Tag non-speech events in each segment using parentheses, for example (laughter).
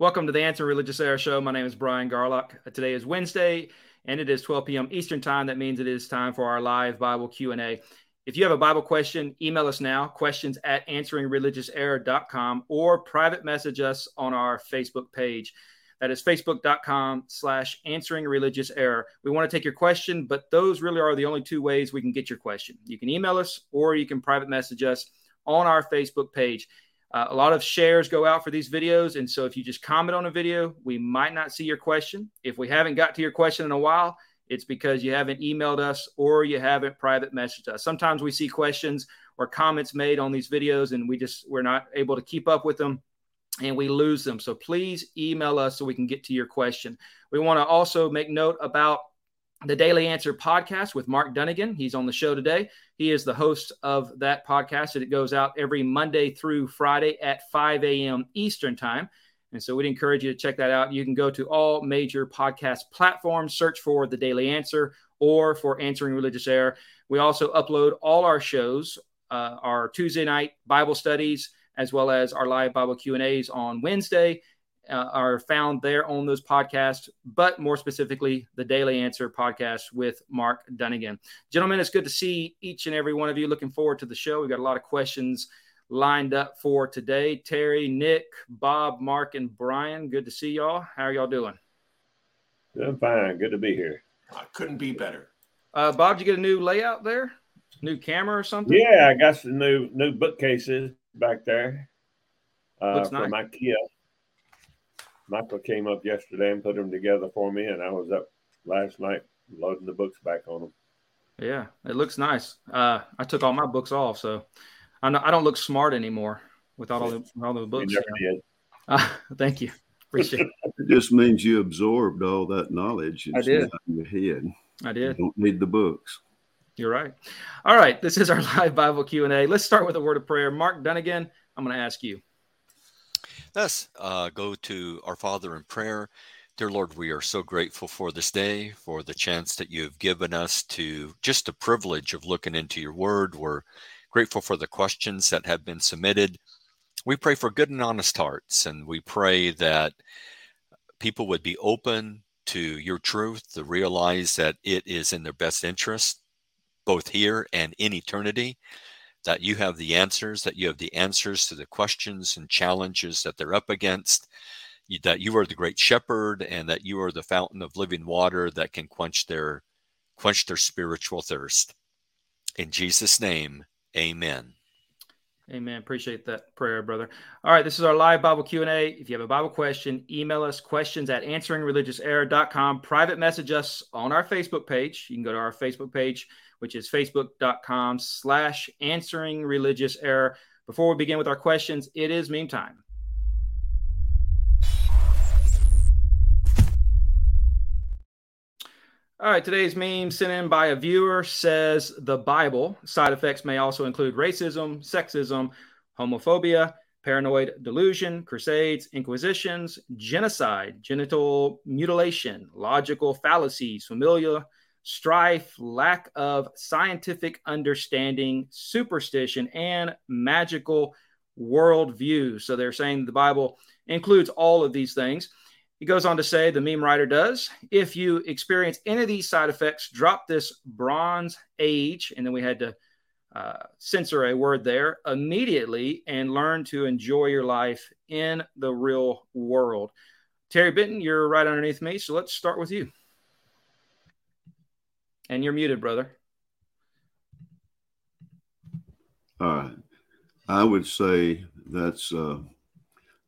Welcome to the Answer Religious Error Show. My name is Brian Garlock. Today is Wednesday, and it is 12 p.m. Eastern Time. That means it is time for our live Bible Q&A. If you have a Bible question, email us now, questions at answeringreligiouserror.com, or private message us on our Facebook page. That is facebook.com slash answering religious error. We want to take your question, but those really are the only two ways we can get your question. You can email us or you can private message us on our Facebook page. Uh, a lot of shares go out for these videos. And so if you just comment on a video, we might not see your question. If we haven't got to your question in a while, it's because you haven't emailed us or you haven't private messaged us. Sometimes we see questions or comments made on these videos and we just we're not able to keep up with them and we lose them. So please email us so we can get to your question. We want to also make note about the Daily Answer podcast with Mark Dunagan. He's on the show today. He is the host of that podcast, and it goes out every Monday through Friday at 5 a.m. Eastern Time. And so we'd encourage you to check that out. You can go to all major podcast platforms, search for The Daily Answer or for Answering Religious Error. We also upload all our shows, uh, our Tuesday night Bible studies, as well as our live Bible Q&As on Wednesday uh, are found there on those podcasts, but more specifically, the Daily Answer podcast with Mark Dunagan. Gentlemen, it's good to see each and every one of you. Looking forward to the show. We've got a lot of questions lined up for today. Terry, Nick, Bob, Mark, and Brian, good to see y'all. How are y'all doing? Doing fine. Good to be here. I couldn't be better. Uh, Bob, did you get a new layout there? New camera or something? Yeah, I got some new new bookcases back there uh, Looks from nice. IKEA. Michael came up yesterday and put them together for me, and I was up last night loading the books back on them. Yeah, it looks nice. Uh, I took all my books off, so I'm not, I don't look smart anymore without all the all the You books. never did. Uh, (laughs) thank you, appreciate it. (laughs) It just means you absorbed all that knowledge. and I did. in your head. I You did. don't need the books. You're right. All right, this is our (laughs) live Bible Q and A. Let's start with a word of prayer. Mark Dunagan, I'm going to ask you. Let's uh, go to our Father in prayer. Dear Lord, we are so grateful for this day, for the chance that you've given us to just the privilege of looking into your word. We're grateful for the questions that have been submitted. We pray for good and honest hearts, and we pray that people would be open to your truth, to realize that it is in their best interest, both here and in eternity that you have the answers, that you have the answers to the questions and challenges that they're up against, that you are the great shepherd and that you are the fountain of living water that can quench their quench their spiritual thirst. In Jesus' name, amen. Amen. Appreciate that prayer, brother. All right, this is our live Bible Q&A. If you have a Bible question, email us questions at answeringreligiouserror.com. Private message us on our Facebook page. You can go to our Facebook page, which is facebook.com slash answering religious error. Before we begin with our questions, it is meme time. All right, today's meme sent in by a viewer says the Bible side effects may also include racism, sexism, homophobia, paranoid delusion, crusades, inquisitions, genocide, genital mutilation, logical fallacies, familial strife, lack of scientific understanding, superstition, and magical worldview. So they're saying the Bible includes all of these things. He goes on to say, the meme writer does, if you experience any of these side effects, drop this bronze age, and then we had to uh, censor a word there immediately and learn to enjoy your life in the real world. Terry Benton, you're right underneath me, so let's start with you. And you're muted, brother. All right. I would say that's uh,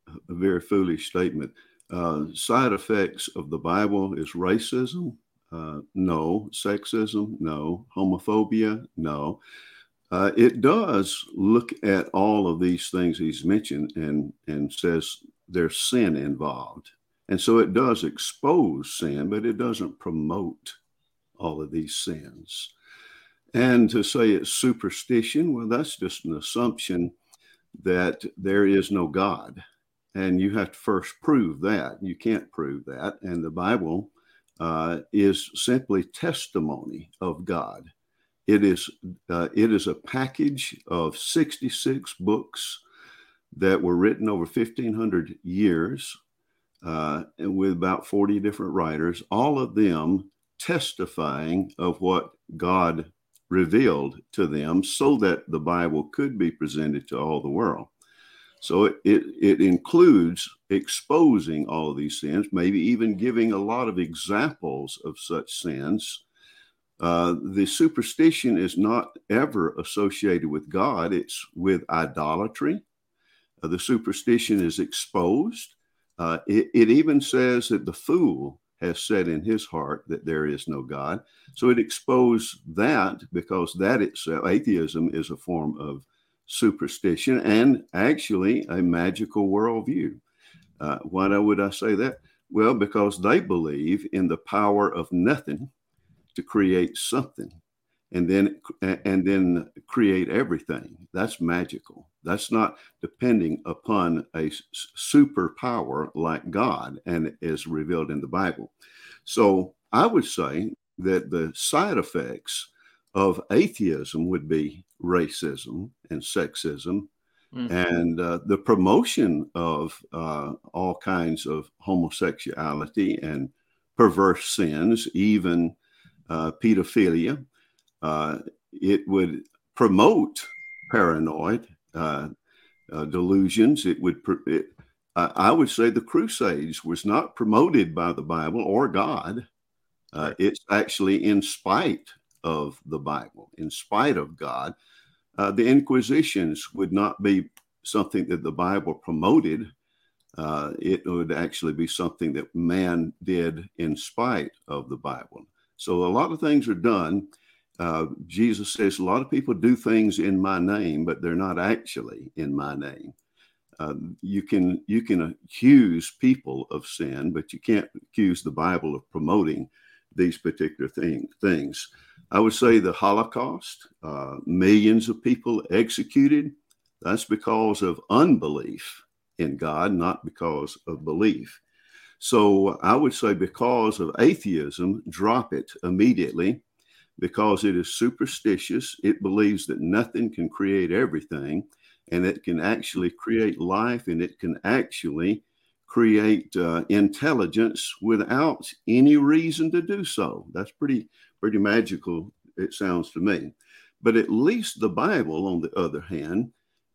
a very foolish statement. Uh, side effects of the Bible is racism. Uh, no. Sexism. No. Homophobia. No. Uh, it does look at all of these things he's mentioned and, and says there's sin involved. And so it does expose sin, but it doesn't promote all of these sins. And to say it's superstition, well, that's just an assumption that there is no God. And you have to first prove that. You can't prove that. And the Bible uh, is simply testimony of God. It is, uh, it is a package of 66 books that were written over 1,500 years uh, with about 40 different writers, all of them testifying of what God revealed to them so that the Bible could be presented to all the world. So it, it, it, includes exposing all of these sins, maybe even giving a lot of examples of such sins. Uh, the superstition is not ever associated with God, it's with idolatry. Uh, the superstition is exposed. Uh, it, it even says that the fool has said in his heart that there is no God. So it exposed that because that itself, atheism is a form of superstition and actually a magical worldview. Uh, why would I say that? Well, because they believe in the power of nothing to create something and then and then create everything. That's magical. That's not depending upon a superpower like god and is revealed in the bible. So i would say that the side effects of atheism would be racism and sexism mm-hmm. and uh, the promotion of uh, all kinds of homosexuality and perverse sins even uh, pedophilia uh, it would promote paranoid uh, uh, delusions. It would. It, I would say the Crusades was not promoted by the Bible or God. Uh, it's actually in spite of the Bible, in spite of God. Uh, the Inquisitions would not be something that the Bible promoted. Uh, it would actually be something that man did in spite of the Bible. So a lot of things are done uh, Jesus says a lot of people do things in my name, but they're not actually in my name. Uh, you can you can accuse people of sin, but you can't accuse the Bible of promoting these particular thing, things. I would say the Holocaust, uh, millions of people executed. That's because of unbelief in God, not because of belief. So I would say because of atheism, drop it immediately because it is superstitious. It believes that nothing can create everything, and it can actually create life and it can actually create uh, intelligence without any reason to do so. That's pretty pretty magical. It sounds to me. But at least the Bible, on the other hand,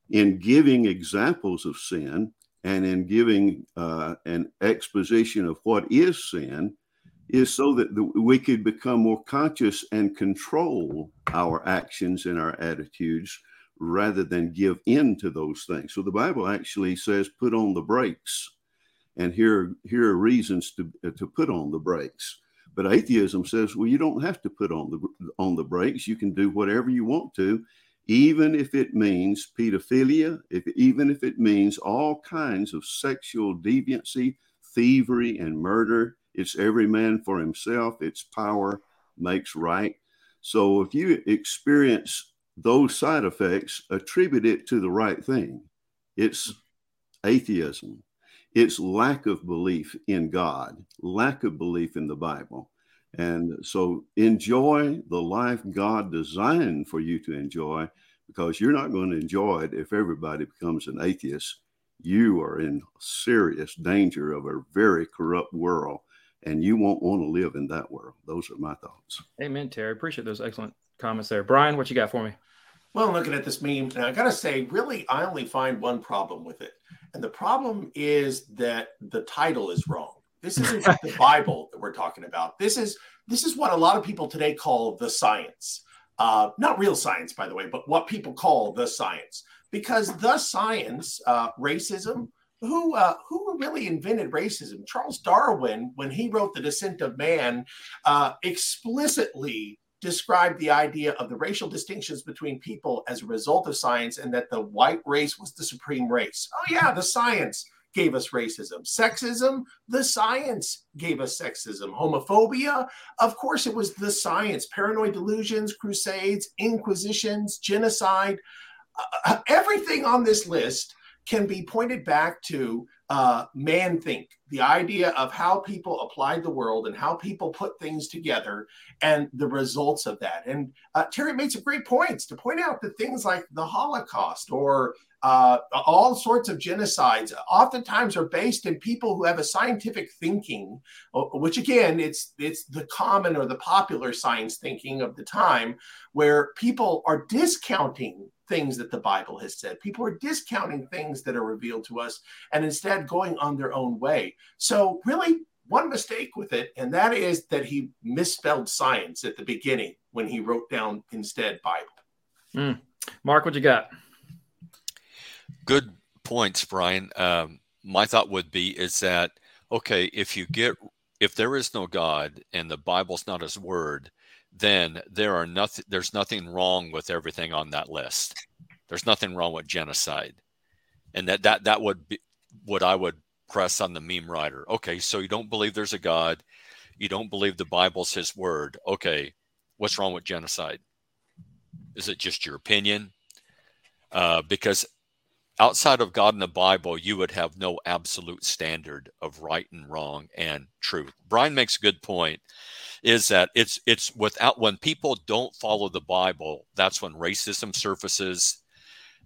in giving examples of sin and in giving uh, an exposition of what is sin, is so that the, we could become more conscious and control our actions and our attitudes rather than give in to those things. So the Bible actually says, put on the brakes. And here, here are reasons to, to put on the brakes. But atheism says, well, you don't have to put on the, on the brakes. You can do whatever you want to, even if it means pedophilia, if, even if it means all kinds of sexual deviancy, thievery, and murder it's every man for himself. It's power makes right. So if you experience those side effects, attribute it to the right thing. It's atheism. It's lack of belief in God, lack of belief in the Bible. And so enjoy the life God designed for you to enjoy because you're not going to enjoy it if everybody becomes an atheist. You are in serious danger of a very corrupt world and you won't want to live in that world. Those are my thoughts. Amen, Terry. Appreciate those excellent comments there. Brian, what you got for me? Well, looking at this meme, and I got to say, really, I only find one problem with it. And the problem is that the title is wrong. This isn't (laughs) the Bible that we're talking about. This is this is what a lot of people today call the science. Uh, not real science, by the way, but what people call the science. Because the science, uh, racism, who uh, who really invented racism? Charles Darwin, when he wrote *The Descent of Man*, uh, explicitly described the idea of the racial distinctions between people as a result of science, and that the white race was the supreme race. Oh yeah, the science gave us racism. Sexism, the science gave us sexism. Homophobia, of course, it was the science. Paranoid delusions, crusades, inquisitions, genocide. Uh, everything on this list can be pointed back to uh, man think, the idea of how people applied the world and how people put things together and the results of that. And uh, Terry made some great points to point out that things like the Holocaust or uh, all sorts of genocides oftentimes are based in people who have a scientific thinking, uh, which again, it's it's the common or the popular science thinking of the time, where people are discounting things that the Bible has said. People are discounting things that are revealed to us and instead going on their own way. So, really, one mistake with it, and that is that he misspelled science at the beginning when he wrote down instead Bible. Mm. Mark, what you got? Good points, Brian. Um, my thought would be is that okay, if you get if there is no God and the Bible's not His word, then there are nothing there's nothing wrong with everything on that list. There's nothing wrong with genocide. And that that that would be what i would press on the meme writer. Okay so you don't believe there's a god. You don't believe the bible's his word. Okay what's wrong with genocide? Is it just your opinion? Uh, because outside of god and the bible you would have no absolute standard of right and wrong and truth. Brian makes a good point is that it's it's without when people don't follow the Bible, that's when racism surfaces,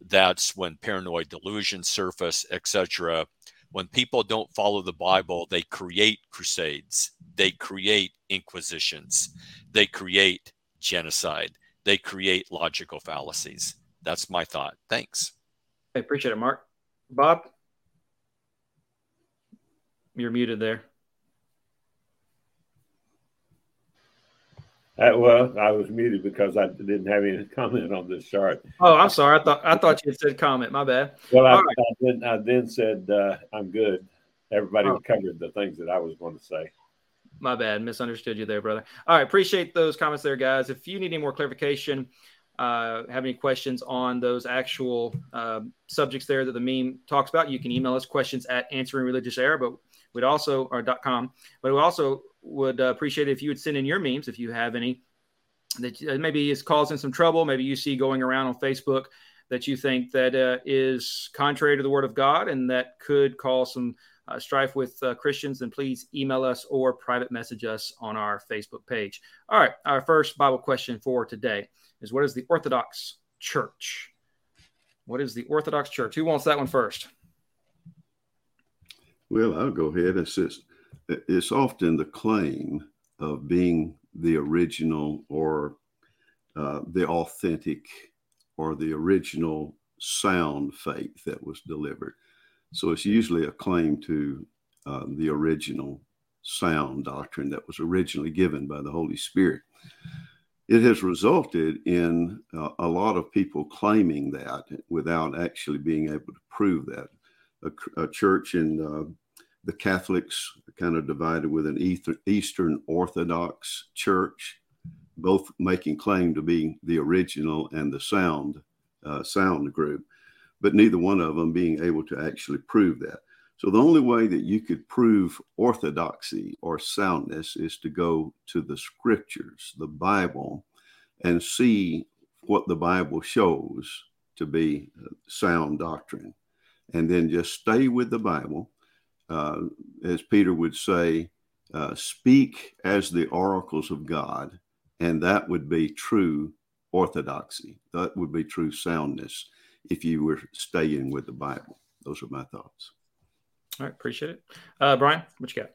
that's when paranoid delusions surface, etc. When people don't follow the Bible, they create crusades, they create inquisitions, they create genocide, they create logical fallacies. That's my thought. Thanks. I appreciate it, Mark. Bob, you're muted there. Uh, well, I was muted because I didn't have any (laughs) comment on this chart. Oh, I'm sorry. I thought I thought you had said comment. My bad. Well, I, right. I, then, I then said uh, I'm good. Everybody oh. covered the things that I was going to say. My bad. Misunderstood you there, brother. All right. Appreciate those comments there, guys. If you need any more clarification, uh, have any questions on those actual uh, subjects there that the meme talks about, you can email us questions at answering religious error, but we'd also, or .com, but we also would uh, appreciate it if you would send in your memes if you have any that uh, maybe is causing some trouble. Maybe you see going around on Facebook that you think that uh, is contrary to the Word of God and that could cause some uh, strife with uh, Christians. Then please email us or private message us on our Facebook page. All right, our first Bible question for today is: What is the Orthodox Church? What is the Orthodox Church? Who wants that one first? Well, I'll go ahead. It's it's often the claim of being the original or uh, the authentic or the original sound faith that was delivered. So it's usually a claim to uh, the original sound doctrine that was originally given by the Holy Spirit. It has resulted in uh, a lot of people claiming that without actually being able to prove that. A, a church in uh, the Catholics kind of divided with an Eastern Orthodox church, both making claim to be the original and the sound uh, sound group, but neither one of them being able to actually prove that. So the only way that you could prove orthodoxy or soundness is to go to the scriptures, the Bible, and see what the Bible shows to be uh, sound doctrine, and then just stay with the Bible uh, as Peter would say, uh, speak as the oracles of God, and that would be true orthodoxy. That would be true soundness if you were staying with the Bible. Those are my thoughts. All right, appreciate it. Uh, Brian, what you got?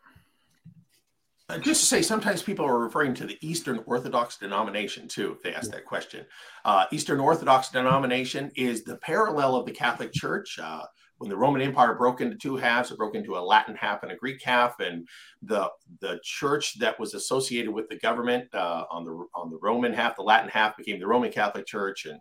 Uh, just to say, sometimes people are referring to the Eastern Orthodox denomination too, if they ask that question. Uh, Eastern Orthodox denomination is the parallel of the Catholic Church. Uh, when the Roman Empire broke into two halves, it broke into a Latin half and a Greek half, and the the church that was associated with the government uh, on the on the Roman half, the Latin half became the Roman Catholic Church, and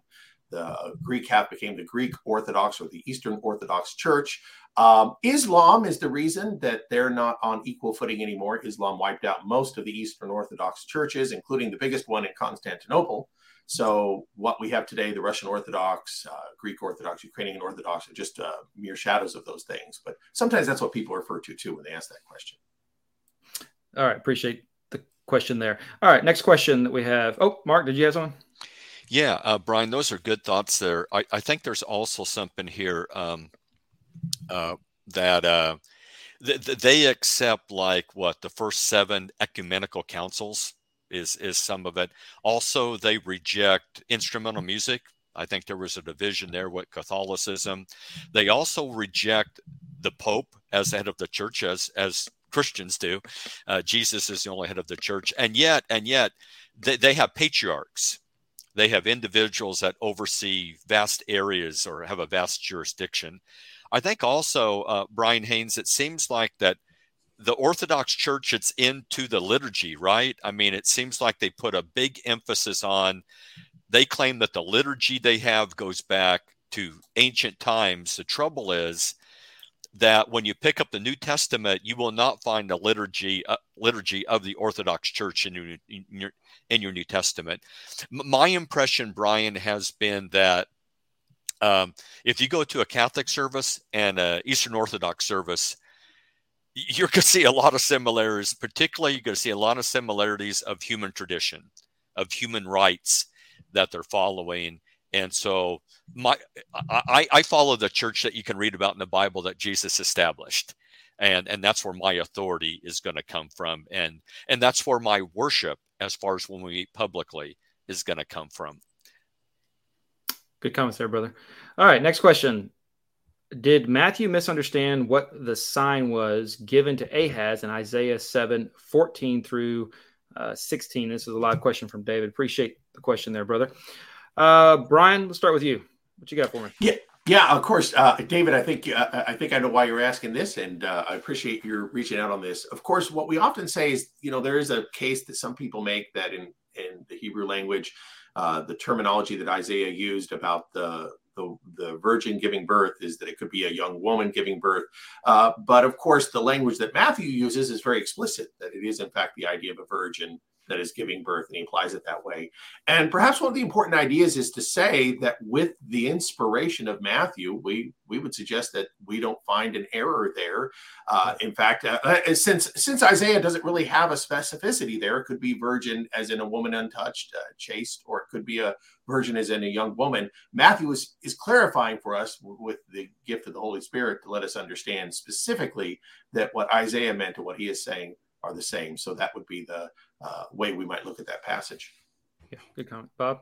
the Greek half became the Greek Orthodox or the Eastern Orthodox Church. Um, Islam is the reason that they're not on equal footing anymore. Islam wiped out most of the Eastern Orthodox churches, including the biggest one in Constantinople. So what we have today, the Russian Orthodox, uh, Greek Orthodox, Ukrainian Orthodox, are just uh, mere shadows of those things. But sometimes that's what people refer to too when they ask that question. All right, appreciate the question there. All right, next question that we have. Oh, Mark, did you have one? Yeah, uh, Brian, those are good thoughts there. I, I think there's also something here. Um, uh, that uh, th- they accept like what the first seven ecumenical councils is is some of it. Also, they reject instrumental music. I think there was a division there with Catholicism. They also reject the Pope as the head of the church, as as Christians do. Uh, Jesus is the only head of the church, and yet, and yet, they, they have patriarchs. They have individuals that oversee vast areas or have a vast jurisdiction. I think also, uh, Brian Haynes, it seems like that the Orthodox Church, it's into the liturgy, right? I mean, it seems like they put a big emphasis on, they claim that the liturgy they have goes back to ancient times. The trouble is, that when you pick up the New Testament, you will not find the liturgy uh, liturgy of the Orthodox Church in your, in your in your New Testament. M- my impression, Brian, has been that um, if you go to a Catholic service and an Eastern Orthodox service, you're going to see a lot of similarities. Particularly, you're going to see a lot of similarities of human tradition, of human rights that they're following. And so, my I, I follow the church that you can read about in the Bible that Jesus established, and and that's where my authority is going to come from, and and that's where my worship, as far as when we meet publicly, is going to come from. Good comments there, brother. All right, next question. Did Matthew misunderstand what the sign was given to Ahaz in Isaiah 7 14 through uh, 16? This is a live question from David. Appreciate the question there, brother. Uh, Brian, let's start with you. What you got for me? Yeah. Yeah, of course, uh, David. I think uh, I think I know why you're asking this, and uh, I appreciate your reaching out on this. Of course, what we often say is, you know, there is a case that some people make that in in the Hebrew language, uh, the terminology that Isaiah used about the the, the virgin giving birth is that it could be a young woman giving birth. Uh, but of course, the language that Matthew uses is very explicit that it is, in fact, the idea of a virgin that is giving birth, and he applies it that way. And perhaps one of the important ideas is to say that with the inspiration of Matthew, we we would suggest that we don't find an error there. Uh, in fact, uh, uh since since Isaiah doesn't really have a specificity there, it could be virgin as in a woman untouched, uh, chaste, or it could be a virgin as in a young woman. Matthew is is clarifying for us with the gift of the Holy Spirit to let us understand specifically that what Isaiah meant and what he is saying are the same. So that would be the uh, way we might look at that passage. Yeah, good comment, Bob.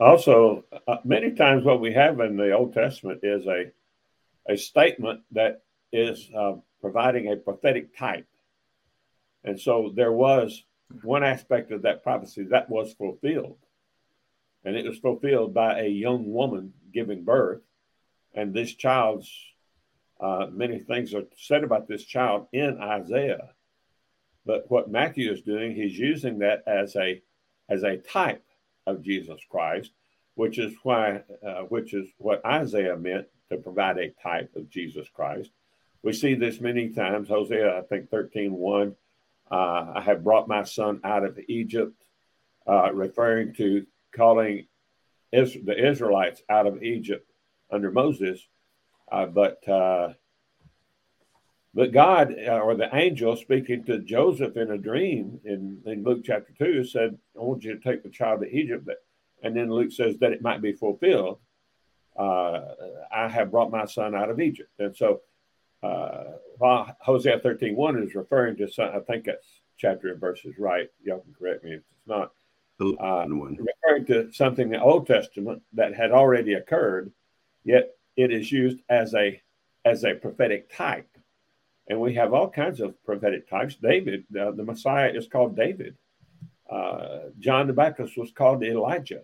Also, uh, many times what we have in the Old Testament is a a statement that is uh, providing a prophetic type, and so there was one aspect of that prophecy that was fulfilled, and it was fulfilled by a young woman giving birth, and this child's uh, many things are said about this child in Isaiah, but what Matthew is doing, he's using that as a as a type of Jesus Christ, which is why uh, which is what Isaiah meant to provide a type of Jesus Christ. We see this many times. Hosea, I think 13, 1, uh, I have brought my son out of Egypt, uh, referring to calling the Israelites out of Egypt under Moses uh, but uh, but God uh, or the angel speaking to Joseph in a dream in, in Luke chapter two said, "I want you to take the child to Egypt." And then Luke says that it might be fulfilled. Uh, I have brought my son out of Egypt, and so uh, while Hosea 13, 1 is referring to some, I think that's chapter and verses right. Y'all can correct me if it's not. Uh, referring to something in the Old Testament that had already occurred, yet it is used as a as a prophetic type. And we have all kinds of prophetic types. David uh, the messiah is called david. Uh, john the baptist was called elijah.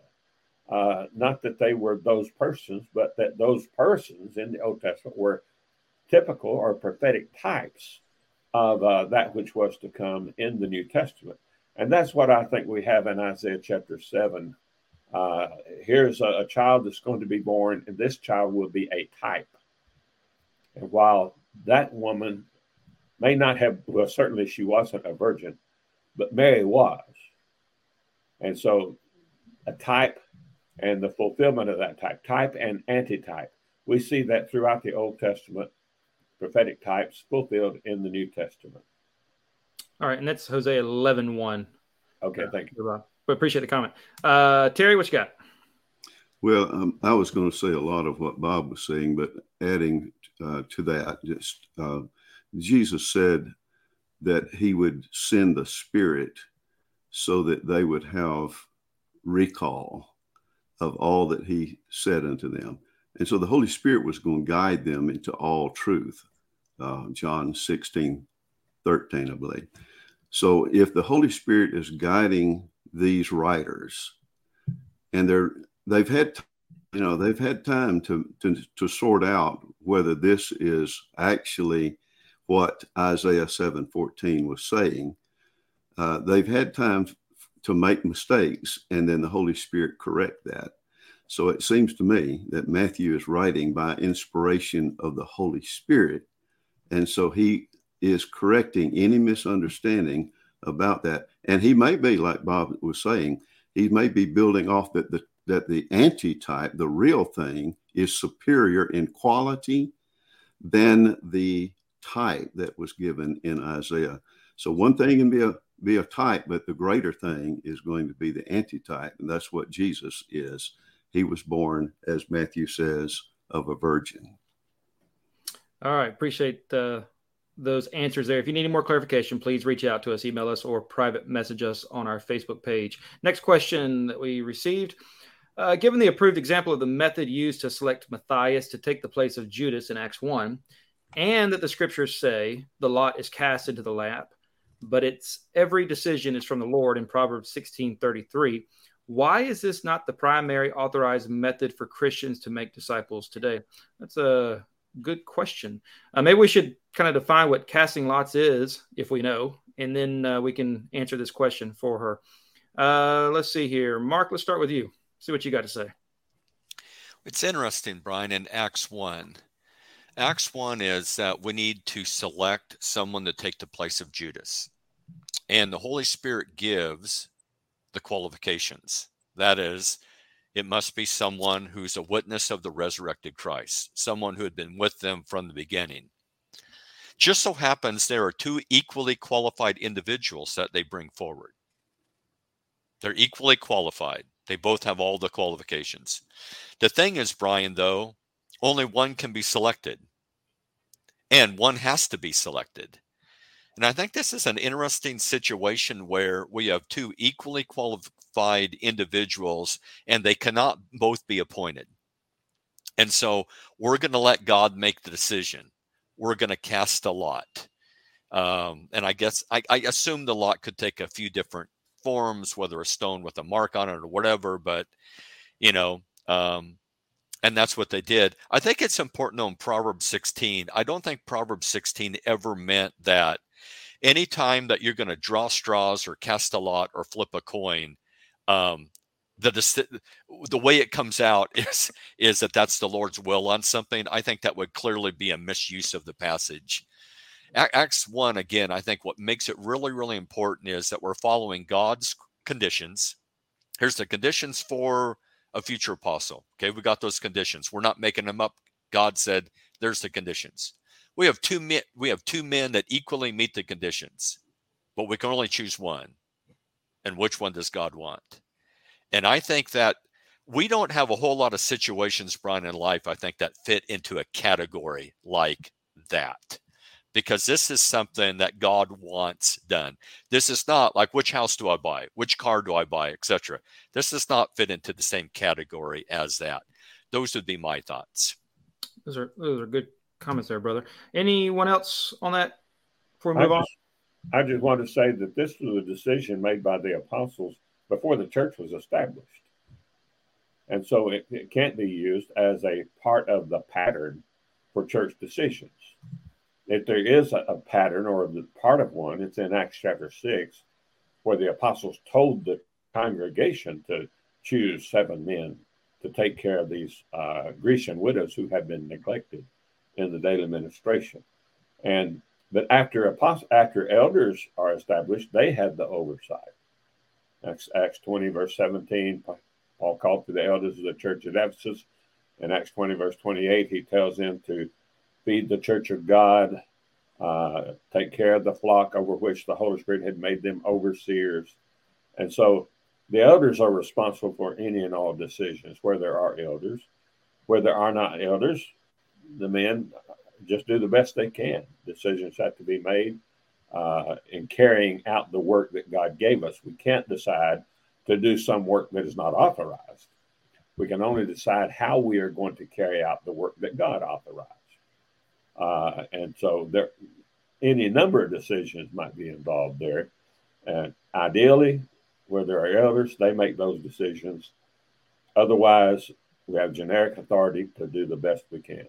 Uh, not that they were those persons but that those persons in the old testament were typical or prophetic types of uh, that which was to come in the new testament. And that's what i think we have in isaiah chapter 7 uh, here's a, a, child that's going to be born, and this child will be a type. And while that woman may not have, well, certainly she wasn't a virgin, but Mary was. And so a type and the fulfillment of that type, type and antitype. We see that throughout the Old Testament, prophetic types fulfilled in the New Testament. All right, and that's Hosea 11 1. Okay, thank you. But appreciate the comment. Uh, Terry, what you got? Well, um, I was going to say a lot of what Bob was saying, but adding uh, to that, just uh, Jesus said that he would send the Spirit so that they would have recall of all that he said unto them. And so the Holy Spirit was going to guide them into all truth. Uh, John 16, 13, I believe. So if the Holy Spirit is guiding these writers and they're they've had you know they've had time to to, to sort out whether this is actually what Isaiah 7:14 was saying. Uh, they've had time to make mistakes and then the Holy Spirit correct that. So it seems to me that Matthew is writing by inspiration of the Holy Spirit. And so he is correcting any misunderstanding about that. And he may be, like Bob was saying, he may be building off that the that the antitype, the real thing, is superior in quality than the type that was given in Isaiah. So one thing can be a be a type, but the greater thing is going to be the antitype, and that's what Jesus is. He was born, as Matthew says, of a virgin. All right, appreciate uh, those answers there. If you need any more clarification, please reach out to us, email us, or private message us on our Facebook page. Next question that we received. Uh, given the approved example of the method used to select Matthias to take the place of Judas in Acts 1, and that the scriptures say the lot is cast into the lap, but it's every decision is from the Lord in Proverbs 16 33. Why is this not the primary authorized method for Christians to make disciples today? That's a good question. Uh, maybe we should kind of define what casting lots is, if we know, and then uh, we can answer this question for her. Uh, let's see here. Mark, let's start with you. See what you got to say. It's interesting, Brian, in Acts 1. Acts 1 is that we need to select someone to take the place of Judas. And the Holy Spirit gives the qualifications. That is, it must be someone who's a witness of the resurrected Christ, someone who had been with them from the beginning. Just so happens there are two equally qualified individuals that they bring forward. They're equally qualified. They both have all the qualifications. The thing is, Brian, though, only one can be selected, and one has to be selected. And I think this is an interesting situation where we have two equally qualified individuals and they cannot both be appointed. And so we're going to let God make the decision. We're going to cast a lot. Um, and I guess I, I assume the lot could take a few different forms, whether a stone with a mark on it or whatever, but you know, um, and that's what they did. I think it's important in Proverbs 16. I don't think Proverbs 16 ever meant that anytime that you're going to draw straws or cast a lot or flip a coin, um, the the way it comes out (laughs) is is that that's the Lord's will on something. I think that would clearly be a misuse of the passage. Acts one again. I think what makes it really really important is that we're following God's conditions. Here's the conditions for a future apostle. Okay, we got those conditions. We're not making them up. God said, "There's the conditions." We have two men. We have two men that equally meet the conditions, but we can only choose one. And which one does God want? And I think that we don't have a whole lot of situations, Brian, in life. I think that fit into a category like that because this is something that God wants done. This is not like which house do I buy, which car do I buy, etc. This does not fit into the same category as that. Those would be my thoughts. Those are those are good comments there, brother. Anyone else on that before we move I just, on? I just want to say that this was a decision made by the apostles before the church was established. And so it, it can't be used as a part of the pattern for church decisions if there is a, a pattern or part of one, it's in Acts chapter 6, where the apostles told the congregation to choose seven men to take care of these uh, Grecian widows who had been neglected in the daily ministration. And but after apost- after elders are established, they have the oversight. Acts, Acts 20, verse 17, Paul called to the elders of the church at Ephesus. In Acts 20, verse 28, he tells them to feed the church of God, uh, take care of the flock over which the Holy Spirit had made them overseers. And so the elders are responsible for any and all decisions where there are elders. Where there are not elders, the men just do the best they can. Decisions have to be made uh, in carrying out the work that God gave us. We can't decide to do some work that is not authorized. We can only decide how we are going to carry out the work that God authorized. Uh, and so there, any number of decisions might be involved there. And ideally, where there are elders, they make those decisions. Otherwise, we have generic authority to do the best we can.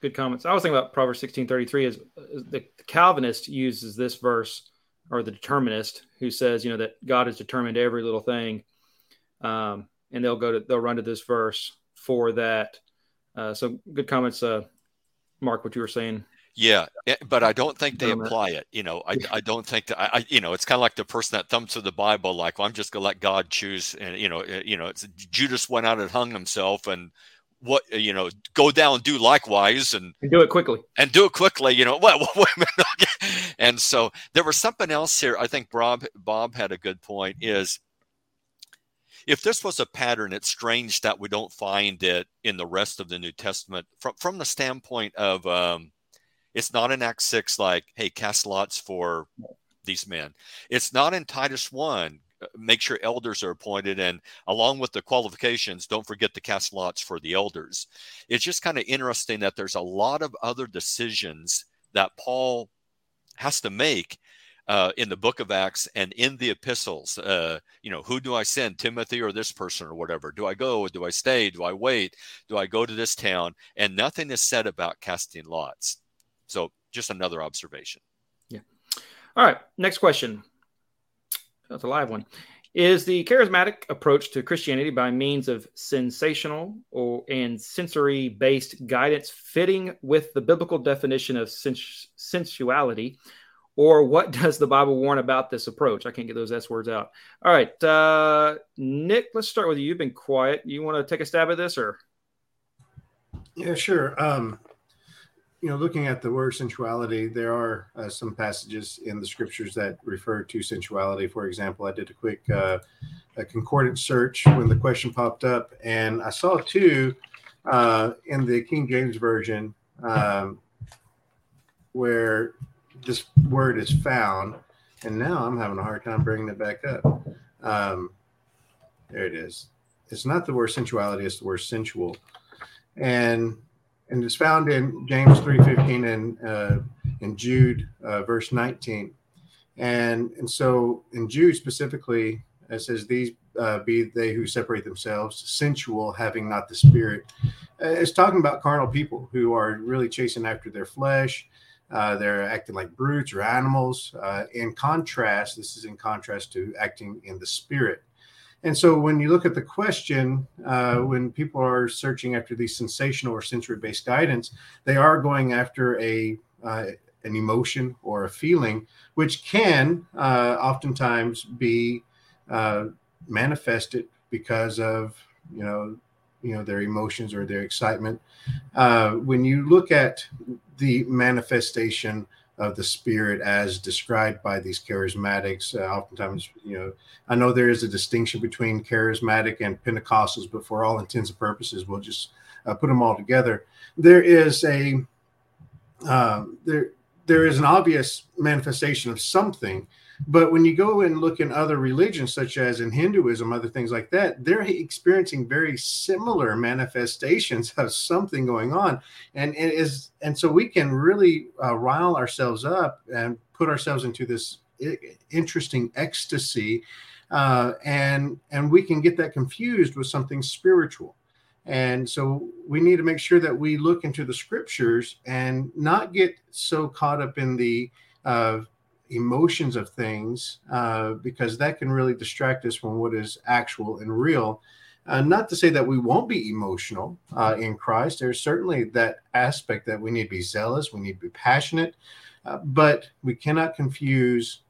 Good comments. I was thinking about Proverbs sixteen thirty three. Is the Calvinist uses this verse, or the determinist who says, you know, that God has determined every little thing, um, and they'll go to they'll run to this verse for that. Uh, so good comments, uh, Mark. What you were saying. Yeah, but I don't think they apply it. You know, I, (laughs) I don't think that I, you know, it's kind of like the person that thumbs through the Bible, like, well, I'm just gonna let God choose. And you know, eh, you know, it's Judas went out and hung himself, and what you know, go down and do likewise, and, and do it quickly, and do it quickly. You know, (laughs) what? And so there was something else here. I think Bob Bob had a good point. Is if this was a pattern, it's strange that we don't find it in the rest of the New Testament from from the standpoint of. Um, it's not in Acts 6 like, hey, cast lots for these men. It's not in Titus 1 uh, make sure elders are appointed and along with the qualifications don't forget to cast lots for the elders it's just kind of interesting that there's a lot of other decisions that paul has to make uh, in the book of acts and in the epistles uh, you know who do i send timothy or this person or whatever do i go do i stay do i wait do i go to this town and nothing is said about casting lots so just another observation. Yeah. All right. Next question. That's a live one. Is the charismatic approach to Christianity by means of sensational or and sensory based guidance fitting with the biblical definition of sens- sensuality? Or what (laughs) does the Bible warn about this approach? I can't get those S words out. All right. Uh, Nick, let's start with you. You've been quiet. You want to take a stab at this or? Yeah, sure. Um, you know, looking at the word sensuality, there are uh, some passages in the scriptures that refer to sensuality. For example, I did a quick uh, a concordance search when the question popped up, and I saw two uh, in the King James version um, where this word is found. And now I'm having a hard time bringing it back up. Um, there it is. It's not the word sensuality; it's the word sensual. And and it's found in James 3:15 and uh, in Jude uh, verse 19. And and so in Jude specifically, it says, "These uh, be they who separate themselves, sensual, having not the Spirit." Uh, it's talking about carnal people who are really chasing after their flesh. Uh, they're acting like brutes or animals. Uh, in contrast, this is in contrast to acting in the Spirit. And so when you look at the question, uh, when people are searching after these sensational or sensory based guidance, they are going after a uh, an emotion or a feeling, which can uh, oftentimes be uh, manifested because of you know you know their emotions or their excitement. Uh, when you look at the manifestation of the spirit as described by these charismatics. Uh, oftentimes, you know, I know there is a distinction between charismatic and Pentecostals, but for all intents and purposes, we'll just uh, put them all together. There is a uh, there there is an obvious manifestation of something but when you go and look in other religions, such as in Hinduism, other things like that, they're experiencing very similar manifestations of something going on, and it is, and so we can really uh, rile ourselves up and put ourselves into this interesting ecstasy, uh, and and we can get that confused with something spiritual. And so we need to make sure that we look into the scriptures and not get so caught up in the uh, emotions of things uh, because that can really distract us from what is actual and real. Uh, not to say that we won't be emotional uh, in Christ. There's certainly that aspect that we need to be zealous, we need to be passionate, uh, but we cannot confuse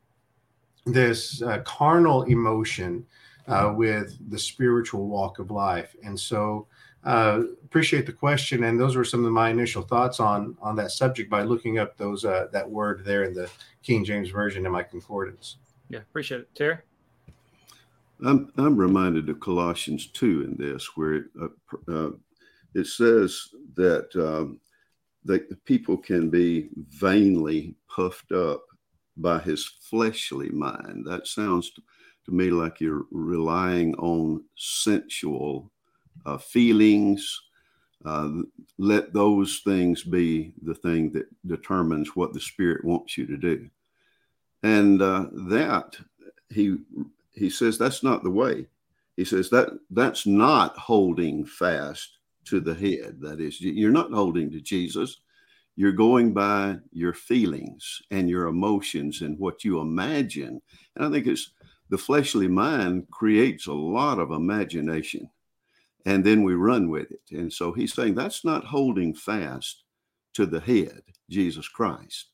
this uh, carnal emotion uh, with the spiritual walk of life. And so, uh, appreciate the question, and those were some of my initial thoughts on on that subject by looking up those that word there in the King James version in my concordance. Yeah, appreciate it, Terry. I'm, I'm reminded of Colossians 2 in this, where it, uh, uh, it says that, um, that people can be vainly puffed up by his fleshly mind. That sounds to, to me like you're relying on sensual uh, feelings. Uh, let those things be the thing that determines what the Spirit wants you to do. And uh, that he he says that's not the way. He says that that's not holding fast to the head. That is, you're not holding to Jesus. You're going by your feelings and your emotions and what you imagine. And I think it's the fleshly mind creates a lot of imagination and then we run with it. And so he's saying that's not holding fast to the head, Jesus Christ.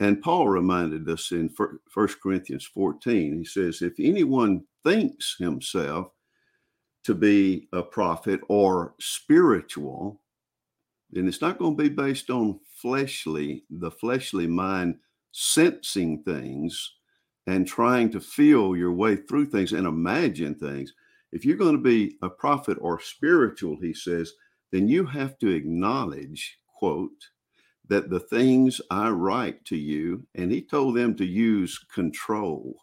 And Paul reminded us in 1 Corinthians 14, he says, if anyone thinks himself to be a prophet or spiritual, then it's not going to be based on fleshly, the fleshly mind sensing things and trying to feel your way through things and imagine things. If you're going to be a prophet or spiritual, he says, then you have to acknowledge, quote, that the things I write to you, and he told them to use control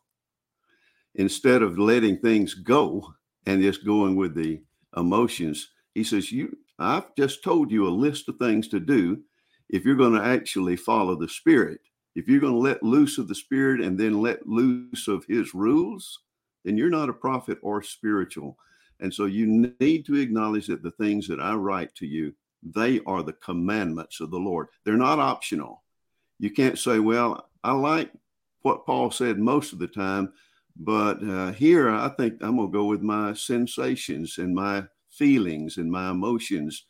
instead of letting things go and just going with the emotions. He says, You I've just told you a list of things to do if you're going to actually follow the spirit. If you're going to let loose of the spirit and then let loose of his rules, then you're not a prophet or spiritual. And so you need to acknowledge that the things that I write to you they are the commandments of the Lord. They're not optional. You can't say, well, I like what Paul said most of the time, but uh, here I think I'm going to go with my sensations and my feelings and my emotions,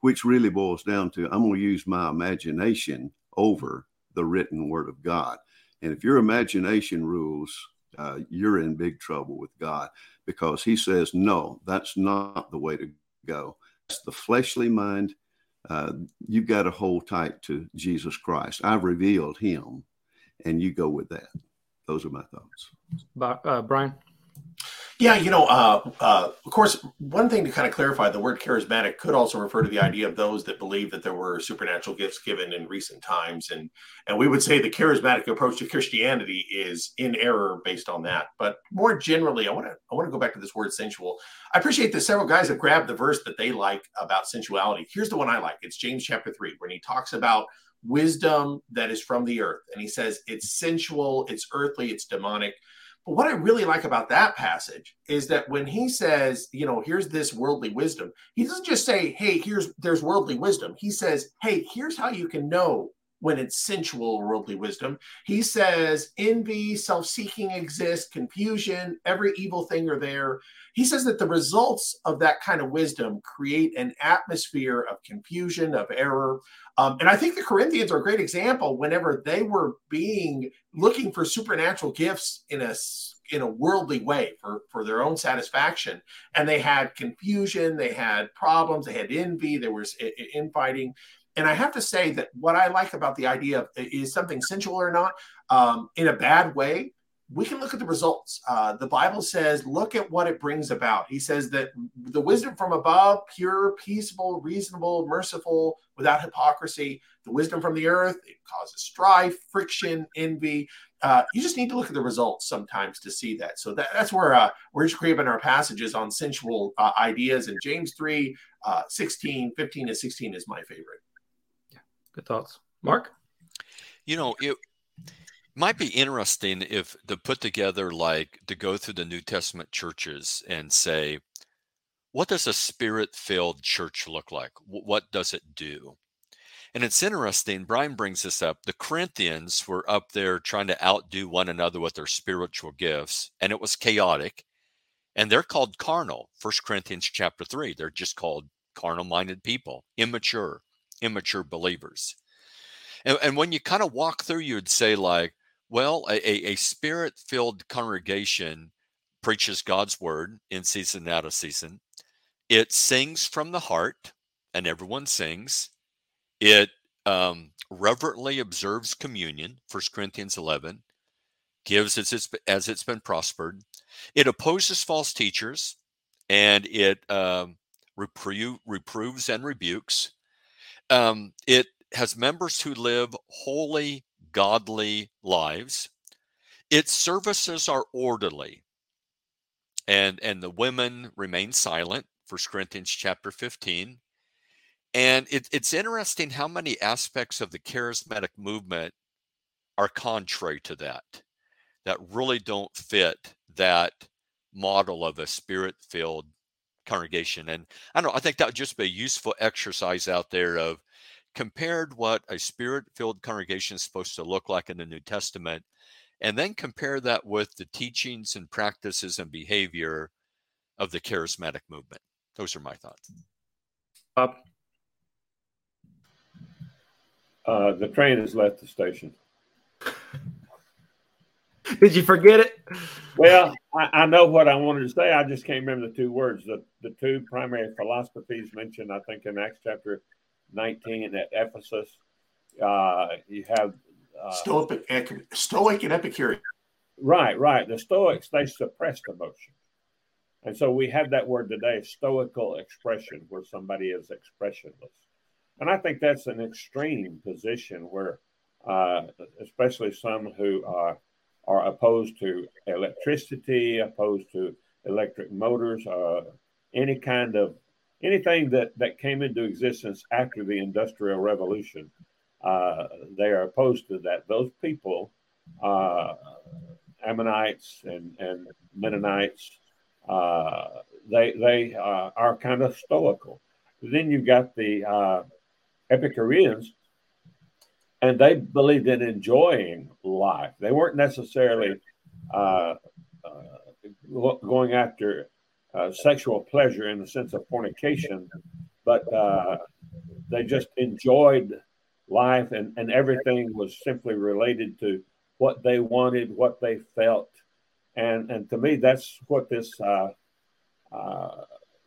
which really boils down to I'm going to use my imagination over the written word of God. And if your imagination rules, uh, you're in big trouble with God because he says, no, that's not the way to go That's the fleshly mind. Uh, you've got to hold tight to Jesus Christ. I've revealed him, and you go with that. Those are my thoughts. Uh, Brian? Yeah, you know, uh, uh, of course, one thing to kind of clarify the word charismatic could also refer to the idea of those that believe that there were supernatural gifts given in recent times. And, and we would say the charismatic approach to Christianity is in error based on that. But more generally, I want to I want to go back to this word sensual. I appreciate that several guys have grabbed the verse that they like about sensuality. Here's the one I like. It's James chapter 3, when he talks about wisdom that is from the earth. And he says it's sensual, it's earthly, it's demonic. But what I really like about that passage is that when he says, you know, here's this worldly wisdom, he doesn't just say, hey, here's there's worldly wisdom. He says, hey, here's how you can know when it's sensual worldly wisdom. He says envy, self-seeking exist, confusion, every evil thing are there. He says that the results of that kind of wisdom create an atmosphere of confusion, of error. Um, and I think the Corinthians are a great example whenever they were being looking for supernatural gifts in a in a worldly way for, for their own satisfaction. And they had confusion, they had problems, they had envy, there was infighting. And I have to say that what I like about the idea of is something sensual or not, um, in a bad way, we can look at the results. Uh, the Bible says, look at what it brings about. He says that the wisdom from above, pure, peaceable, reasonable, merciful, without hypocrisy. The wisdom from the earth, it causes strife, friction, envy. Uh, you just need to look at the results sometimes to see that. So that, that's where uh, we're just creating our passages on sensual uh, ideas. And James 3, uh, 16, 15, and 16 is my favorite. Good thoughts. Mark? You know, it, might be interesting if to put together like to go through the New Testament churches and say, what does a spirit filled church look like? What does it do? And it's interesting, Brian brings this up. The Corinthians were up there trying to outdo one another with their spiritual gifts, and it was chaotic. And they're called carnal. First Corinthians chapter 3. They're just called carnal minded people, immature, immature believers. And, and when you kind of walk through, you'd say, like, well, a, a spirit filled congregation preaches God's word in season and out of season. It sings from the heart, and everyone sings. It um, reverently observes communion, 1 Corinthians 11. gives as it's, as it's been prospered. It opposes false teachers and it um, repro- reproves and rebukes. Um, it has members who live holy, godly lives. Its services are orderly, and and the women remain silent. First Corinthians chapter fifteen, and it, it's interesting how many aspects of the charismatic movement are contrary to that, that really don't fit that model of a spirit-filled congregation. And I don't know, I think that would just be a useful exercise out there of compared what a spirit-filled congregation is supposed to look like in the New Testament, and then compare that with the teachings and practices and behavior of the charismatic movement. Those are my thoughts. Bob? Uh, the train has left the station. (laughs) Did you forget it? Well, I, I, know what I wanted to say. I just can't remember the two words. The the two primary philosophies mentioned, I think, in Acts chapter 19 at Ephesus. Uh, you have uh, Stoic, Stoic and Epicurean. Right, right. The Stoics they suppressed emotion, and so we have that word today, stoical expression, where somebody is expressionless. And I think that's an extreme position where, uh, especially some who are, are opposed to electricity, opposed to electric motors, uh, any kind of anything that, that came into existence after the Industrial Revolution, uh, they are opposed to that. Those people, uh, Ammonites and, and Mennonites, uh, they they uh, are kind of stoical. Then you've got the uh, Epicureans, and they believed in enjoying life. They weren't necessarily uh, going after uh, sexual pleasure in the sense of fornication, but uh, they just enjoyed life, and, and everything was simply related to what they wanted, what they felt. And, and to me, that's what this uh,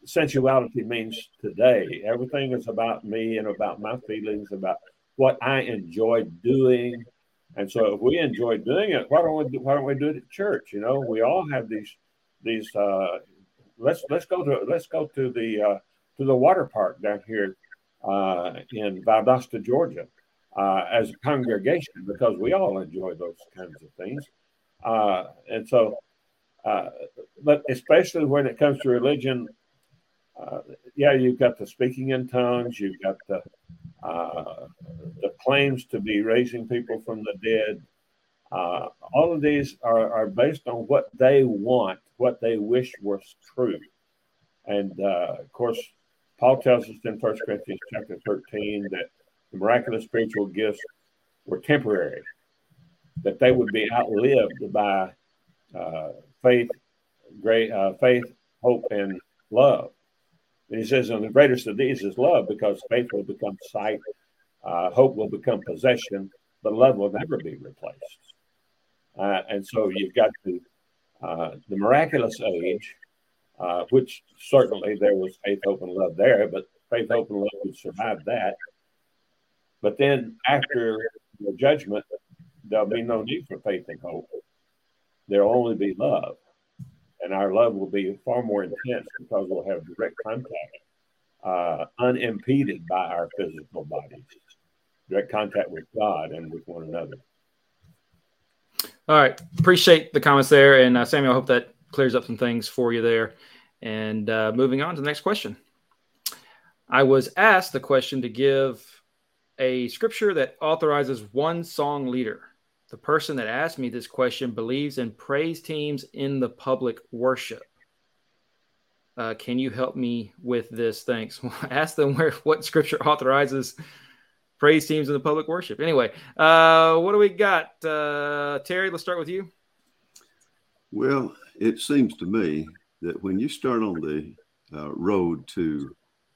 sensuality means today. Everything is about me and about my feelings, about what I enjoy doing. And so, if we enjoy doing it, why don't we do, why don't we do it at church? You know, we all have these these. Uh, let's let's go to let's go to the uh, to the water park down here uh, in Valdosta, Georgia, uh, as a congregation because we all enjoy those kinds of things. Uh, and so, uh, but especially when it comes to religion, uh, yeah, you've got the speaking in tongues, you've got the the claims to be raising people from the dead. All of these are, are based on what they want, what they wish was true. And uh, of course, Paul tells us in 1 Corinthians chapter 13 that the miraculous spiritual gifts were temporary, that they would be outlived by uh, faith, great uh, faith, hope, and love. And he says, and the greatest of these is love because faith will become sight, uh, hope will become possession, but love will never be replaced. Uh, and so you've got the, uh, the miraculous age, uh, which certainly there was faith, hope, and love there, but faith, hope, and love would survive that. But then after the judgment, there'll be no need for faith and hope. There'll only be love and our love will be far more intense because we'll have direct contact, uh, unimpeded by our physical bodies, direct contact with God and with one another. All right, appreciate the comments there, and uh, Samuel, I hope that clears up some things for you there. And uh, moving on to the next question, I was asked the question to give a scripture that authorizes one song leader the person that asked me this question believes in praise teams in the public worship. Uh, can you help me with this? Thanks. (laughs) Ask them where what scripture authorizes praise teams in the public worship. Anyway, uh, what do we got? Uh, Terry, let's start with you. Well, it seems to me that when you start on the uh, road to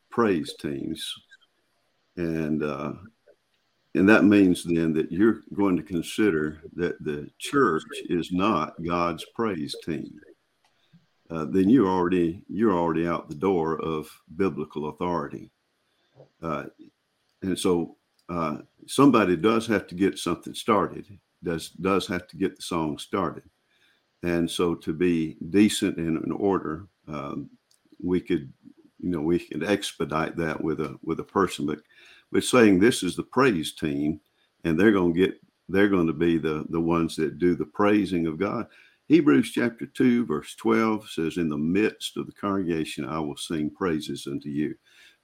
praise teams, and uh, and that means then that you're going to consider that the church is not God's praise team. Uh, then you're already you're already out the door of biblical authority. Uh, and so uh, somebody does have to get something started. does does have to get the song started. And so to be decent and in order, um, we could, you know, we could expedite that with a with a person, but but saying this is the praise team, and they're going to get they're going to be the the ones that do the praising of God. Hebrews chapter 2, verse 12 says, In the midst of the congregation, I will sing praises unto you.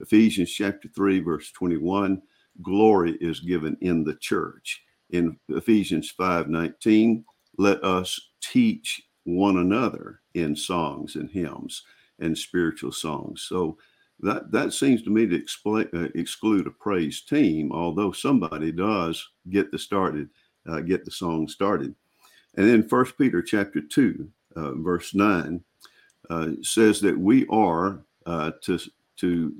Ephesians chapter 3, verse 21, glory is given in the church. In Ephesians 5 19, let us teach one another in songs and hymns and spiritual songs. So that that seems to me to uh, exclude a praise team, although somebody does get the started, uh, get the song started. And then First Peter chapter two, uh, verse nine, uh, says that we are uh, to to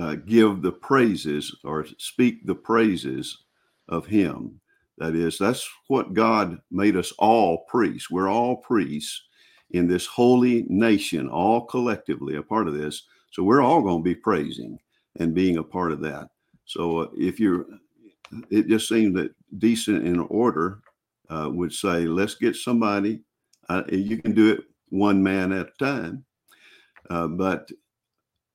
uh, give the praises or speak the praises of Him. That is, that's what God made us all priests. We're all priests in this holy nation, all collectively a part of this. So we're all going to be praising and being a part of that. So uh, if you're, it just seems that decent in order uh, would say, let's get somebody. Uh, you can do it one man at a time, uh, but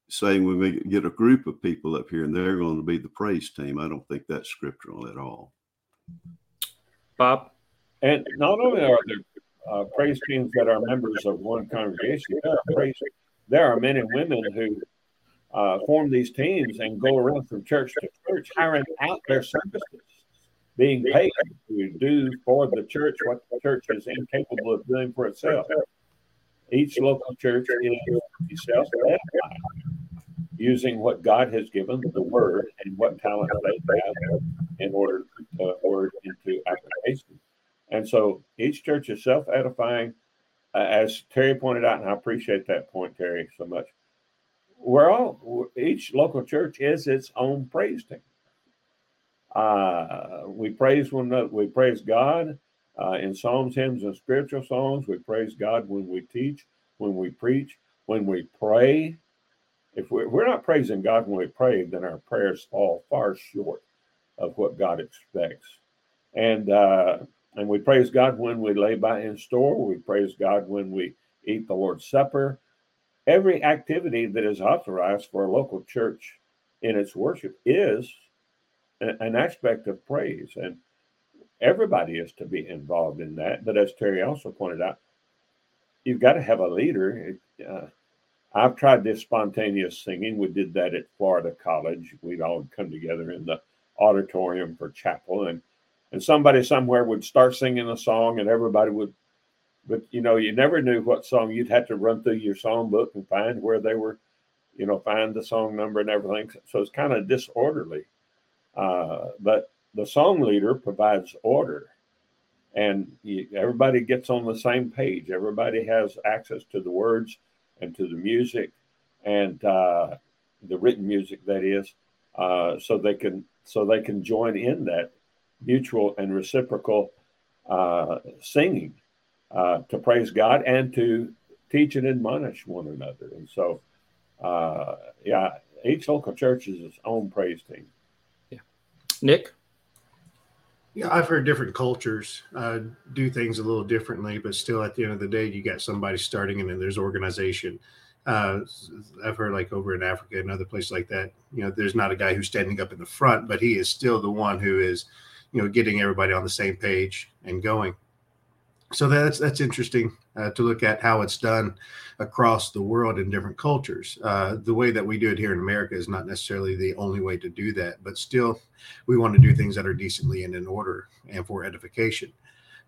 saying we get a group of people up here and they're going to be the praise team, I don't think that's scriptural at all. Bob, and not only are there uh, praise teams that are members of one congregation, there are, praise, there are men and women who uh, form these teams and go around from church to church, hiring out their services being paid to do for the church what the church is incapable of doing for itself. Each local church is self using what God has given, the word, and what talent they have in order to put the word into application. And so each church is self edifying. Uh, as Terry pointed out, and I appreciate that point, Terry, so much. We're all, each local church is its own praise team. Uh, we praise one another. We praise God uh, in psalms, hymns, and spiritual songs. We praise God when we teach, when we preach, when we pray. If we're, we're not praising God when we pray, then our prayers fall far short of what God expects. And uh, and we praise God when we lay by in store. We praise God when we eat the Lord's Supper. Every activity that is authorized for a local church in its worship is an aspect of praise. And everybody is to be involved in that. But as Terry also pointed out, you've got to have a leader. Uh, I've tried this spontaneous singing. We did that at Florida College. We'd all come together in the auditorium for chapel, and and somebody somewhere would start singing a song, and everybody would. But you know, you never knew what song you'd have to run through your songbook and find where they were, you know, find the song number and everything. So it's kind of disorderly. Uh, but the song leader provides order, and you, everybody gets on the same page. Everybody has access to the words and to the music, and uh, the written music that is, uh, so they can so they can join in that mutual and reciprocal uh, singing uh, to praise God and to teach and admonish one another. And so, uh, yeah, each local church is its own praise team. Yeah, Nick? Yeah, I've heard different cultures uh, do things a little differently, but still, at the end of the day, you got somebody starting and then there's organization. Uh, I've heard like over in Africa and other places like that, you know, there's not a guy who's standing up in the front, but he is still the one who is, you know, getting everybody on the same page and going so that's that's interesting uh, to look at how it's done across the world in different cultures. Uh, the way that we do it here in America is not necessarily the only way to do that, but still, we want to do things that are decently and in order and for edification.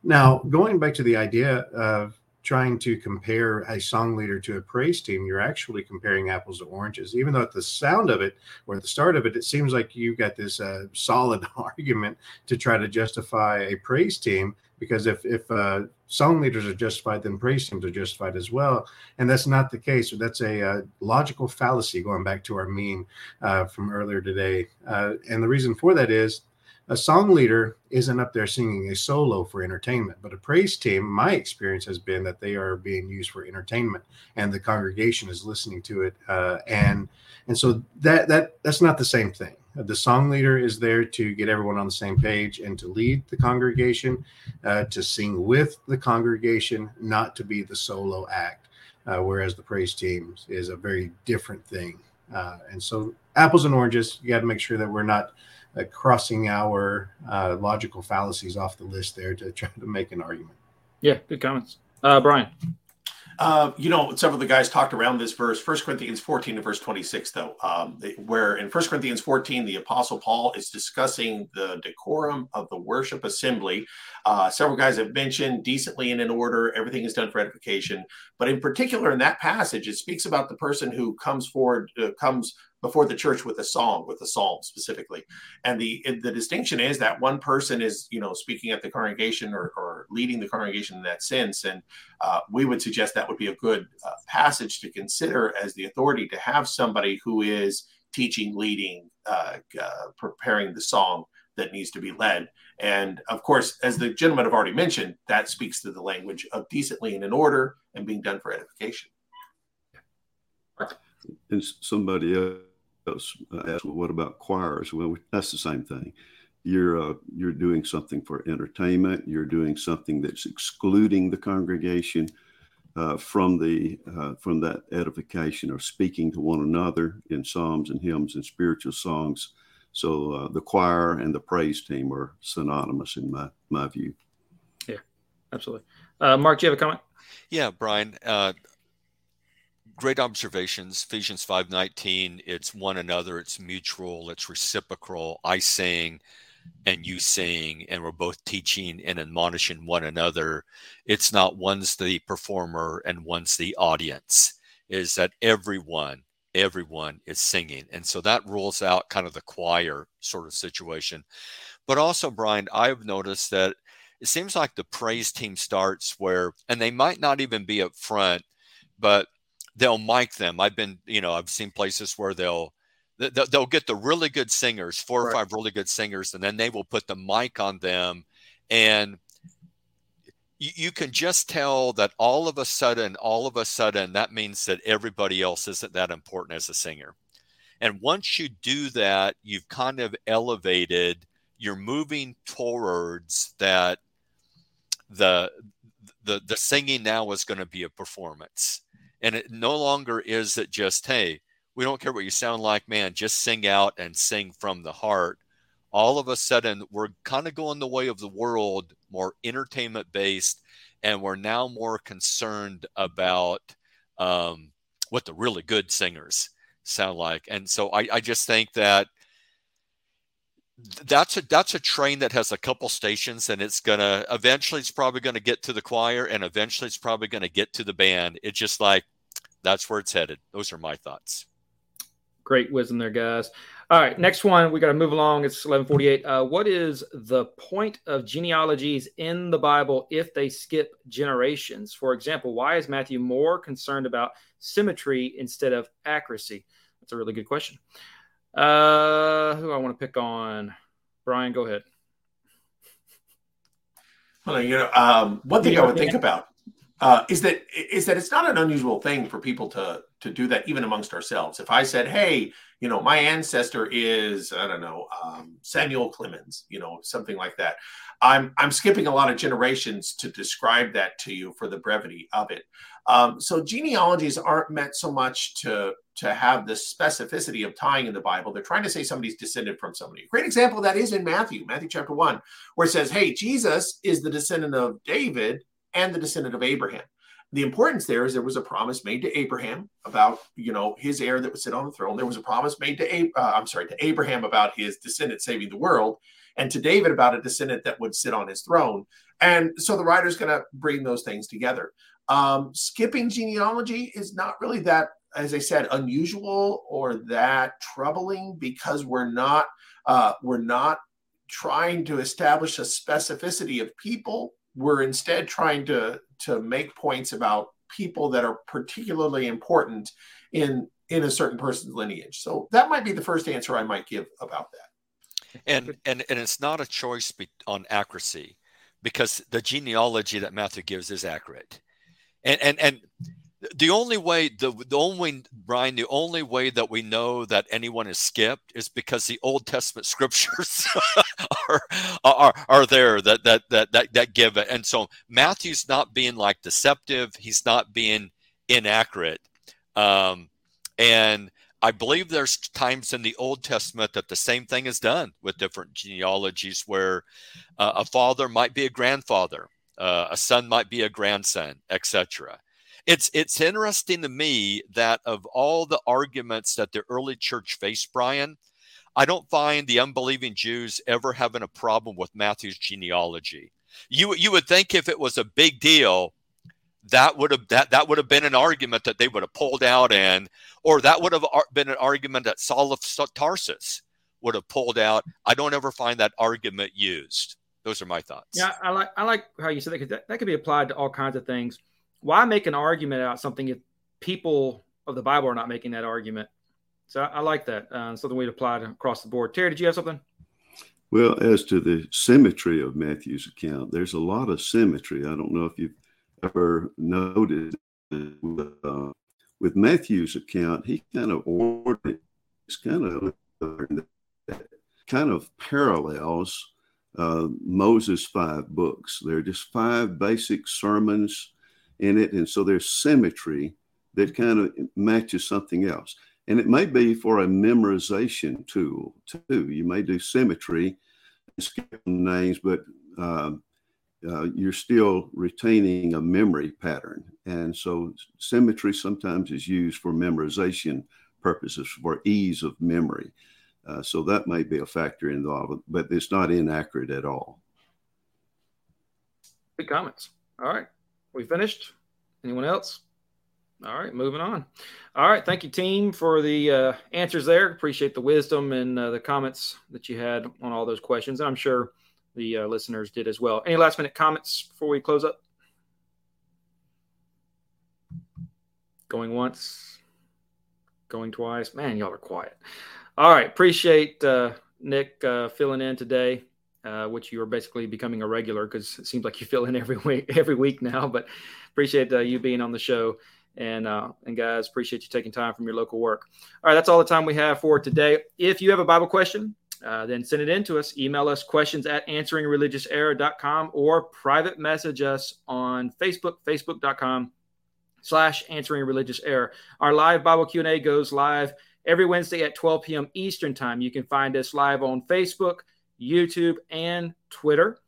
Now, going back to the idea of trying to compare a song leader to a praise team, you're actually comparing apples to oranges. Even though at the sound of it or at the start of it, it seems like you've got this uh, solid (laughs) argument to try to justify a praise team. Because if if uh, song leaders are justified, then praise teams are justified as well, and that's not the case. That's a uh, logical fallacy. Going back to our meme uh, from earlier today, uh, and the reason for that is a song leader isn't up there singing a solo for entertainment, but a praise team, my experience has been that they are being used for entertainment, and the congregation is listening to it, uh, and and so that that that's not the same thing. The song leader is there to get everyone on the same page and to lead the congregation, uh, to sing with the congregation, not to be the solo act. Uh, whereas the praise team is a very different thing. Uh, and so, apples and oranges, you got to make sure that we're not uh, crossing our uh, logical fallacies off the list there to try to make an argument. Yeah, good comments. Uh, Brian. Uh, you know, several of the guys talked around this verse, First Corinthians 14 to verse 26, though, um, where in First Corinthians 14, the Apostle Paul is discussing the decorum of the worship assembly. Uh, several guys have mentioned decently and in order, everything is done for edification. But in particular, in that passage, it speaks about the person who comes forward, uh, comes before the church with a song, with a psalm specifically. And the the distinction is that one person is, you know, speaking at the congregation or, or leading the congregation in that sense. And uh, we would suggest that would be a good uh, passage to consider as the authority to have somebody who is teaching, leading, uh, uh preparing the song that needs to be led. And of course, as the gentlemen have already mentioned, that speaks to the language of decently and in order and being done for edification. And somebody else asked, well, what about choirs? Well, that's the same thing. You're uh, you're doing something for entertainment. You're doing something that's excluding the congregation uh, from the uh, from that edification or speaking to one another in psalms and hymns and spiritual songs. So uh, the choir and the praise team are synonymous in my my view. Yeah, absolutely. Uh, Mark, do you have a comment? Yeah, Brian. Great observations. Ephesians 5.19 it's one another it's mutual it's reciprocal. I sing and you sing and we're both teaching and admonishing one another. It's not one's the performer and one's the audience. Is that everyone everyone is singing. And so that rules out kind of the choir sort of situation. But also brian i've noticed that it seems like the praise team starts where and they might not even be up front but they'll mic them. I've been, you know, I've seen places where they'll they'll get the really good singers, four right. or five really good singers, and then they will put the mic on them, and you, you can just tell that all of a sudden, all of a sudden, that means that everybody else isn't that important as a singer. And once you do that, you've kind of elevated. You're moving towards that. The the the singing now is going to be a performance and it no longer is it just, hey, we don't care what you sound like, man, just sing out and sing from the heart. All of a sudden, we're kind of going the way of the world, more entertainment based, and we're now more concerned about um, what the really good singers sound like. And so I, I just think that that's a that's a train that has a couple stations and it's gonna eventually it's probably gonna get to the choir and eventually it's probably gonna get to the band. It's just like that's where it's headed. Those are my thoughts. Great wisdom there guys. All right next one we got to move along. It's 1148 uh, what is the point of genealogies in the bible if they skip generations? For example why is matthew more concerned about symmetry instead of accuracy? That's a really good question uh, who I want to pick on? Brian, go ahead. Well, you know, um, one thing I would think about uh, is that is that it's not an unusual thing for people to to do that even amongst ourselves. If I said, "Hey, you know, my ancestor is I don't know um, Samuel Clemens," you know, something like that, I'm I'm skipping a lot of generations to describe that to you for the brevity of it. Um, so genealogies aren't meant so much to to have the specificity of tying in the Bible. They're trying to say somebody's descended from somebody. A great example of that is in Matthew, Matthew chapter one, where it says, "Hey, Jesus is the descendant of David and the descendant of Abraham." The importance there is there was a promise made to Abraham about you know his heir that would sit on the throne. There was a promise made to uh, I'm sorry to Abraham about his descendant saving the world, and to David about a descendant that would sit on his throne. And so the writer's going to bring those things together. Um, skipping genealogy is not really that, as I said, unusual or that troubling because we're not uh, we're not trying to establish a specificity of people. We're instead trying to to make points about people that are particularly important in in a certain person's lineage. So that might be the first answer I might give about that. And and and it's not a choice on accuracy because the genealogy that Matthew gives is accurate. And and and the only way the, the only brian the only way that we know that anyone is skipped is because the old testament scriptures (laughs) (laughs) are, are are there that, that that that that give it and so matthew's not being like deceptive. He's not being inaccurate. Um, and i believe there's times in the old testament that the same thing is done with different genealogies where uh, a father might be a grandfather uh, a son might be a grandson etc it's it's interesting to me that of all the arguments that the early church faced, Brian, I don't find the unbelieving Jews ever having a problem with Matthew's genealogy. You you would think if it was a big deal, that would have that that would have been an argument that they would have pulled out and or that would have been an argument that Saul of Tarsus would have pulled out. I don't ever find that argument used. Those are my thoughts. Yeah, I like I like how you said that that, that could be applied to all kinds of things why make an argument about something if people of the Bible are not making that argument? So I, like that. Uh, something we'd apply across the board. Terry, did you have something? Well, as to the symmetry of Matthew's account, there's a lot of symmetry. I don't know if you've ever noted uh, with Matthew's account, he kind of ordered, it's kind of kind of parallels uh, Moses' five books. They're just five basic sermons in it. And so there's symmetry that kind of matches something else. And it may be for a memorization tool too. You may do symmetry, skip names, but uh, uh, you're still retaining a memory pattern. And so symmetry sometimes is used for memorization purposes for ease of memory. Uh, so that may be a factor involved, but it's not inaccurate at all. Good comments. All right. We finished? Anyone else? All right, moving on. All right, thank you, team, for the uh, answers there. Appreciate the wisdom and uh, the comments that you had on all those questions. I'm sure the uh, listeners did as well. Any last minute comments before we close up? Going once, going twice. Man, y'all are quiet. All right, appreciate uh, Nick uh, filling in today uh, which you are basically becoming a regular because it seems like you fill in every (laughs) week every week now. But appreciate uh, you being on the show. And uh, and guys, appreciate you taking time from your local work. All right, that's all the time we have for today. If you have a Bible question, uh, then send it in to us. Email us questions at answeringreligiouserror.com or private message us on Facebook, facebook.com slash answering religious error. Our live Bible Q&A goes live every Wednesday at 12 p.m. Eastern time. You can find us live on Facebook, YouTube, and Twitter.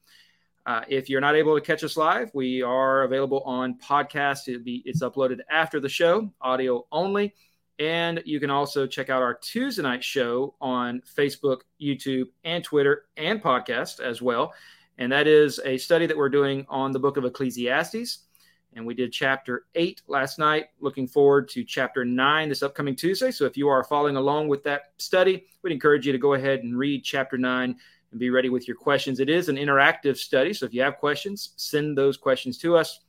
Uh, if you're not able to catch us live, we are available on podcast. It'll be it's uploaded after the show, audio only. And you can also check out our Tuesday night show on Facebook, YouTube, and Twitter, and podcast as well. And that is a study that we're doing on the book of Ecclesiastes. And we did chapter eight last night. Looking forward to chapter nine this upcoming Tuesday. So if you are following along with that study, we'd encourage you to go ahead and read chapter nine and be ready with your questions. It is an interactive study. So if you have questions, send those questions to us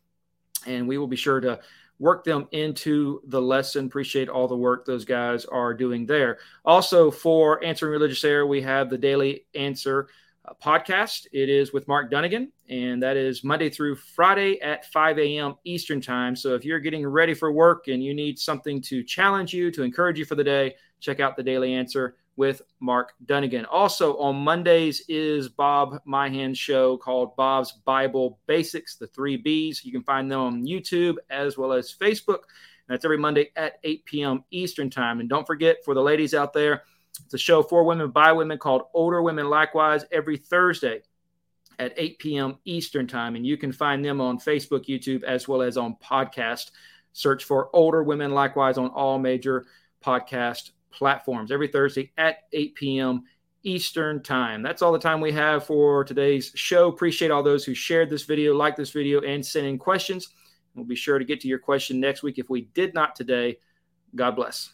and we will be sure to work them into the lesson. Appreciate all the work those guys are doing there. Also, for Answering Religious Error, we have the Daily Answer uh, podcast. It is with Mark Dunagan, and that is Monday through Friday at 5 a.m. Eastern Time. So if you're getting ready for work and you need something to challenge you, to encourage you for the day, check out the Daily Answer with Mark Dunagan. Also on Mondays is Bob Myhan's show called Bob's Bible Basics, the three B's. You can find them on YouTube as well as Facebook. That's every Monday at 8 p.m. Eastern Time. And don't forget, for the ladies out there, it's a show for women by women called Older Women Likewise every Thursday at 8 p.m. Eastern Time. And you can find them on Facebook, YouTube, as well as on podcast. Search for Older Women Likewise on all major podcast platforms every Thursday at 8 p.m. Eastern Time. That's all the time we have for today's show. Appreciate all those who shared this video, liked this video, and sent in questions. We'll be sure to get to your question next week if we did not today. God bless.